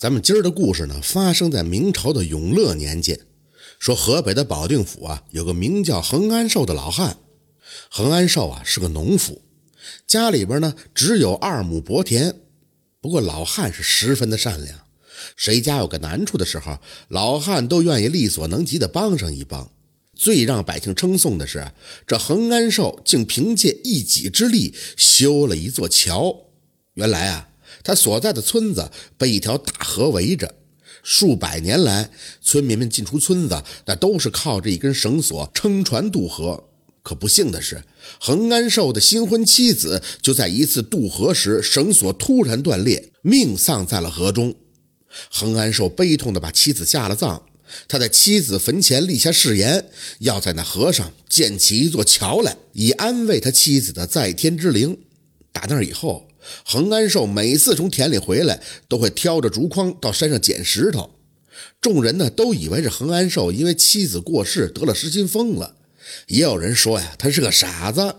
咱们今儿的故事呢，发生在明朝的永乐年间。说河北的保定府啊，有个名叫恒安寿的老汉。恒安寿啊是个农夫，家里边呢只有二亩薄田。不过老汉是十分的善良，谁家有个难处的时候，老汉都愿意力所能及的帮上一帮。最让百姓称颂的是，这恒安寿竟凭借一己之力修了一座桥。原来啊。他所在的村子被一条大河围着，数百年来，村民们进出村子那都是靠着一根绳索撑船渡河。可不幸的是，恒安寿的新婚妻子就在一次渡河时，绳索突然断裂，命丧在了河中。恒安寿悲痛地把妻子下了葬，他在妻子坟前立下誓言，要在那河上建起一座桥来，以安慰他妻子的在天之灵。打那以后。恒安寿每次从田里回来，都会挑着竹筐到山上捡石头。众人呢都以为是恒安寿因为妻子过世得了失心疯了，也有人说呀他是个傻子。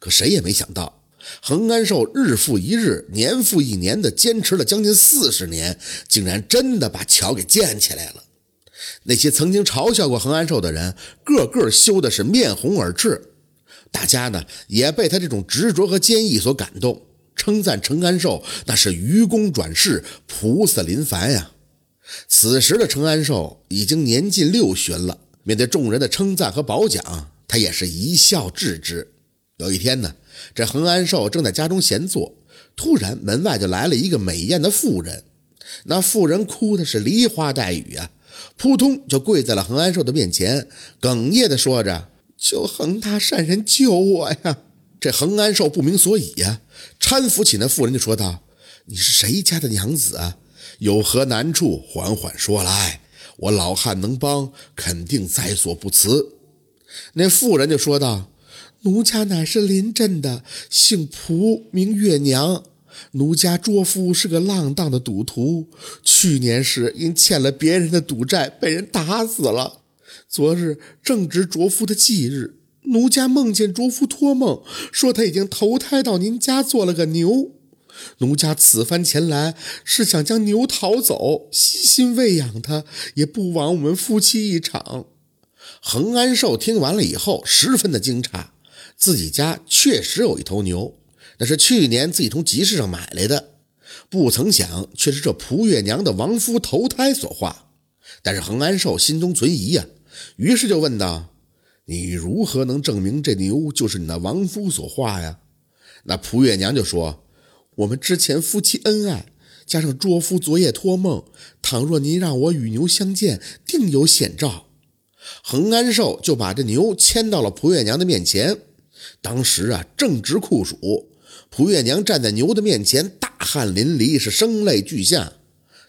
可谁也没想到，恒安寿日复一日、年复一年的坚持了将近四十年，竟然真的把桥给建起来了。那些曾经嘲笑过恒安寿的人，个个羞的是面红耳赤。大家呢也被他这种执着和坚毅所感动。称赞程安寿那是愚公转世，菩萨临凡呀。此时的程安寿已经年近六旬了，面对众人的称赞和褒奖，他也是一笑置之。有一天呢，这恒安寿正在家中闲坐，突然门外就来了一个美艳的妇人。那妇人哭的是梨花带雨啊，扑通就跪在了恒安寿的面前，哽咽的说着：“求恒大善人救我呀！”这恒安寿不明所以呀，搀扶起那妇人就说道：“你是谁家的娘子啊？有何难处？缓缓说来，我老汉能帮，肯定在所不辞。”那妇人就说道：“奴家乃是临镇的，姓蒲，名月娘。奴家卓夫是个浪荡的赌徒，去年时因欠了别人的赌债，被人打死了。昨日正值卓夫的忌日。”奴家梦见卓夫托梦说他已经投胎到您家做了个牛，奴家此番前来是想将牛讨走，悉心喂养他，也不枉我们夫妻一场。恒安寿听完了以后，十分的惊诧，自己家确实有一头牛，那是去年自己从集市上买来的，不曾想却是这蒲月娘的亡夫投胎所化。但是恒安寿心中存疑呀，于是就问道。你如何能证明这牛就是你那亡夫所化呀？那蒲月娘就说：“我们之前夫妻恩爱，加上卓夫昨夜托梦，倘若您让我与牛相见，定有显兆。”恒安寿就把这牛牵到了蒲月娘的面前。当时啊，正值酷暑，蒲月娘站在牛的面前，大汗淋漓，是声泪俱下。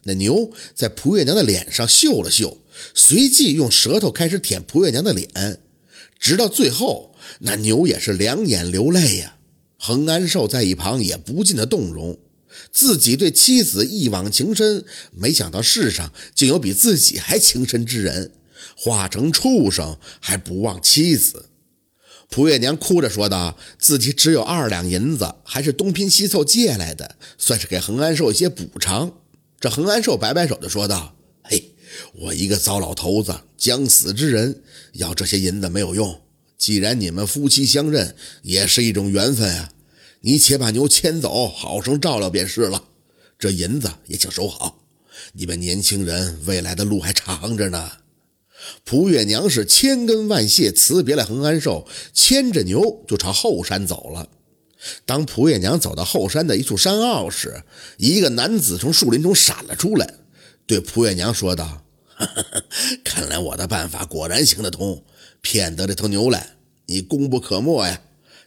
那牛在蒲月娘的脸上嗅了嗅，随即用舌头开始舔蒲月娘的脸。直到最后，那牛也是两眼流泪呀。恒安寿在一旁也不禁的动容，自己对妻子一往情深，没想到世上竟有比自己还情深之人，化成畜生还不忘妻子。蒲月娘哭着说道：“自己只有二两银子，还是东拼西凑借来的，算是给恒安寿一些补偿。”这恒安寿摆摆手就说道：“嘿。”我一个糟老头子，将死之人，要这些银子没有用。既然你们夫妻相认，也是一种缘分啊。你且把牛牵走，好生照料便是了。这银子也请收好。你们年轻人未来的路还长着呢。蒲月娘是千恩万谢，辞别了恒安寿，牵着牛就朝后山走了。当蒲月娘走到后山的一处山坳时，一个男子从树林中闪了出来。对蒲月娘说道：“看来我的办法果然行得通，骗得这头牛来，你功不可没呀！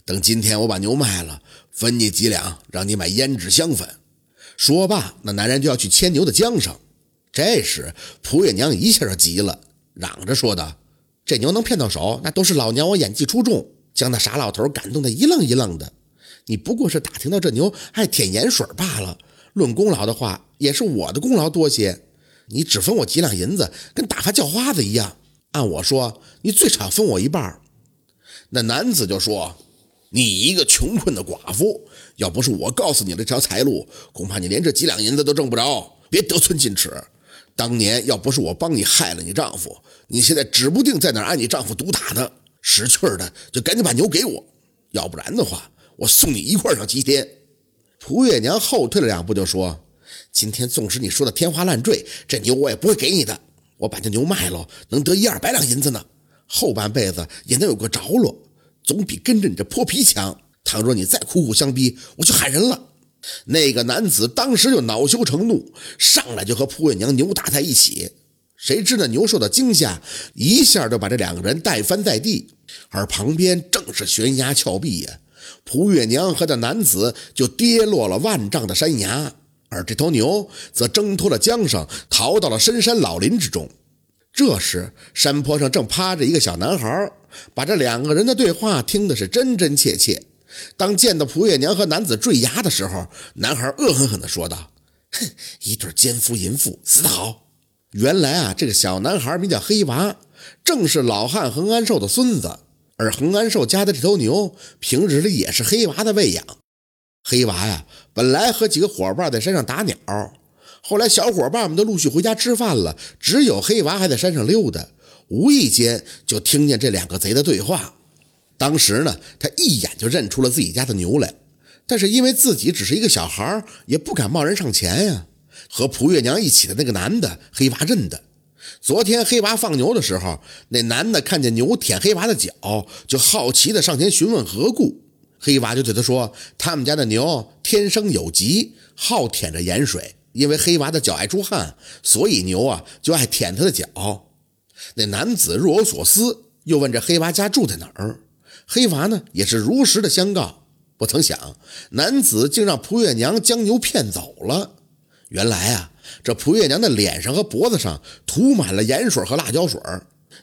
等今天我把牛卖了，分你几两，让你买胭脂香粉。”说罢，那男人就要去牵牛的缰绳。这时，蒲月娘一下就急了，嚷着说道：“这牛能骗到手，那都是老娘我演技出众，将那傻老头感动得一愣一愣的。你不过是打听到这牛爱舔盐水罢了，论功劳的话，也是我的功劳多些。”你只分我几两银子，跟打发叫花子一样。按我说，你最少分我一半。那男子就说：“你一个穷困的寡妇，要不是我告诉你这条财路，恐怕你连这几两银子都挣不着。别得寸进尺。当年要不是我帮你害了你丈夫，你现在指不定在哪挨你丈夫毒打呢。识趣的就赶紧把牛给我，要不然的话，我送你一块上西天。蒲月娘后退了两步，就说：“今天纵使你说的天花乱坠，这牛我也不会给你的。我把这牛卖了，能得一二百两银子呢，后半辈子也能有个着落，总比跟着你这泼皮强。倘若你再苦苦相逼，我就喊人了。”那个男子当时就恼羞成怒，上来就和蒲月娘扭打在一起。谁知那牛受到惊吓，一下就把这两个人带翻在地，而旁边正是悬崖峭壁呀。蒲月娘和那男子就跌落了万丈的山崖，而这头牛则挣脱了缰绳，逃到了深山老林之中。这时，山坡上正趴着一个小男孩，把这两个人的对话听的是真真切切。当见到蒲月娘和男子坠崖的时候，男孩恶狠狠地说道：“哼，一对奸夫淫妇，死得好！”原来啊，这个小男孩名叫黑娃，正是老汉恒安寿的孙子。而恒安寿家的这头牛，平日里也是黑娃的喂养。黑娃呀，本来和几个伙伴在山上打鸟，后来小伙伴们都陆续回家吃饭了，只有黑娃还在山上溜达。无意间就听见这两个贼的对话。当时呢，他一眼就认出了自己家的牛来，但是因为自己只是一个小孩，也不敢贸然上前呀。和蒲月娘一起的那个男的，黑娃认得。昨天黑娃放牛的时候，那男的看见牛舔黑娃的脚，就好奇的上前询问何故。黑娃就对他说：“他们家的牛天生有疾，好舔着盐水。因为黑娃的脚爱出汗，所以牛啊就爱舔他的脚。”那男子若有所思，又问这黑娃家住在哪儿。黑娃呢也是如实的相告，不曾想男子竟让蒲月娘将牛骗走了。原来啊，这蒲月娘的脸上和脖子上涂满了盐水和辣椒水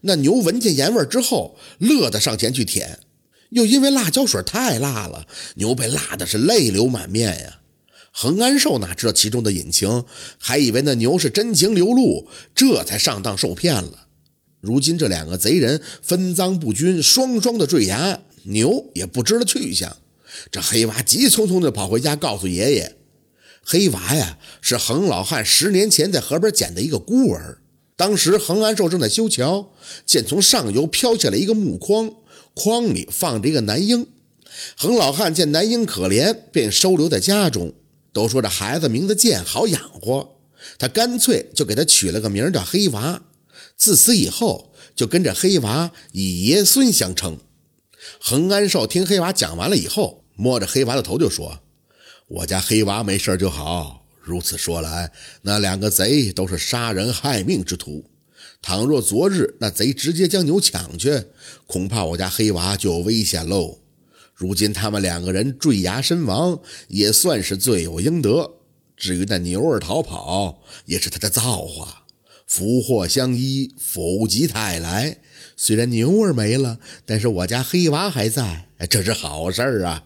那牛闻见盐味之后，乐得上前去舔，又因为辣椒水太辣了，牛被辣的是泪流满面呀。恒安寿哪知道其中的隐情，还以为那牛是真情流露，这才上当受骗了。如今这两个贼人分赃不均，双双的坠崖，牛也不知了去向。这黑娃急匆匆地跑回家，告诉爷爷：“黑娃呀，是恒老汉十年前在河边捡的一个孤儿。当时恒安寿正在修桥，见从上游飘下来一个木筐，筐里放着一个男婴。恒老汉见男婴可怜，便收留在家中。都说这孩子名字贱，好养活，他干脆就给他取了个名叫黑娃。”自此以后，就跟着黑娃以爷孙相称。恒安寿听黑娃讲完了以后，摸着黑娃的头就说：“我家黑娃没事就好。如此说来，那两个贼都是杀人害命之徒。倘若昨日那贼直接将牛抢去，恐怕我家黑娃就有危险喽。如今他们两个人坠崖身亡，也算是罪有应得。至于那牛儿逃跑，也是他的造化。”福祸相依，否极泰来。虽然牛儿没了，但是我家黑娃还在，这是好事儿啊。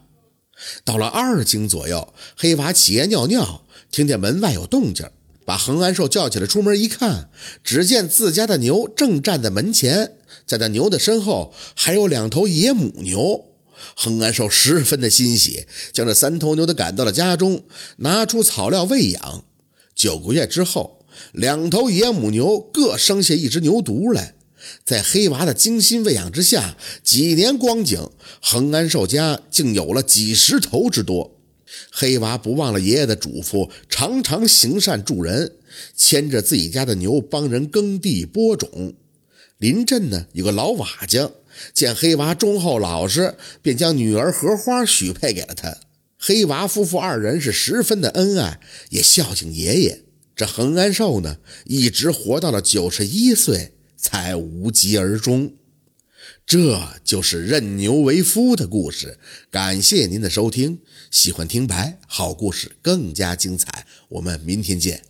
到了二更左右，黑娃起夜尿尿，听见门外有动静，把恒安寿叫起来，出门一看，只见自家的牛正站在门前，在那牛的身后还有两头野母牛。恒安寿十分的欣喜，将这三头牛都赶到了家中，拿出草料喂养。九个月之后。两头野母牛各生下一只牛犊来，在黑娃的精心喂养之下，几年光景，恒安寿家竟有了几十头之多。黑娃不忘了爷爷的嘱咐，常常行善助人，牵着自己家的牛帮人耕地播种。临镇呢有个老瓦匠，见黑娃忠厚老实，便将女儿荷花许配给了他。黑娃夫妇二人是十分的恩爱，也孝敬爷爷。这恒安寿呢，一直活到了九十一岁，才无疾而终。这就是认牛为夫的故事。感谢您的收听，喜欢听白好故事更加精彩，我们明天见。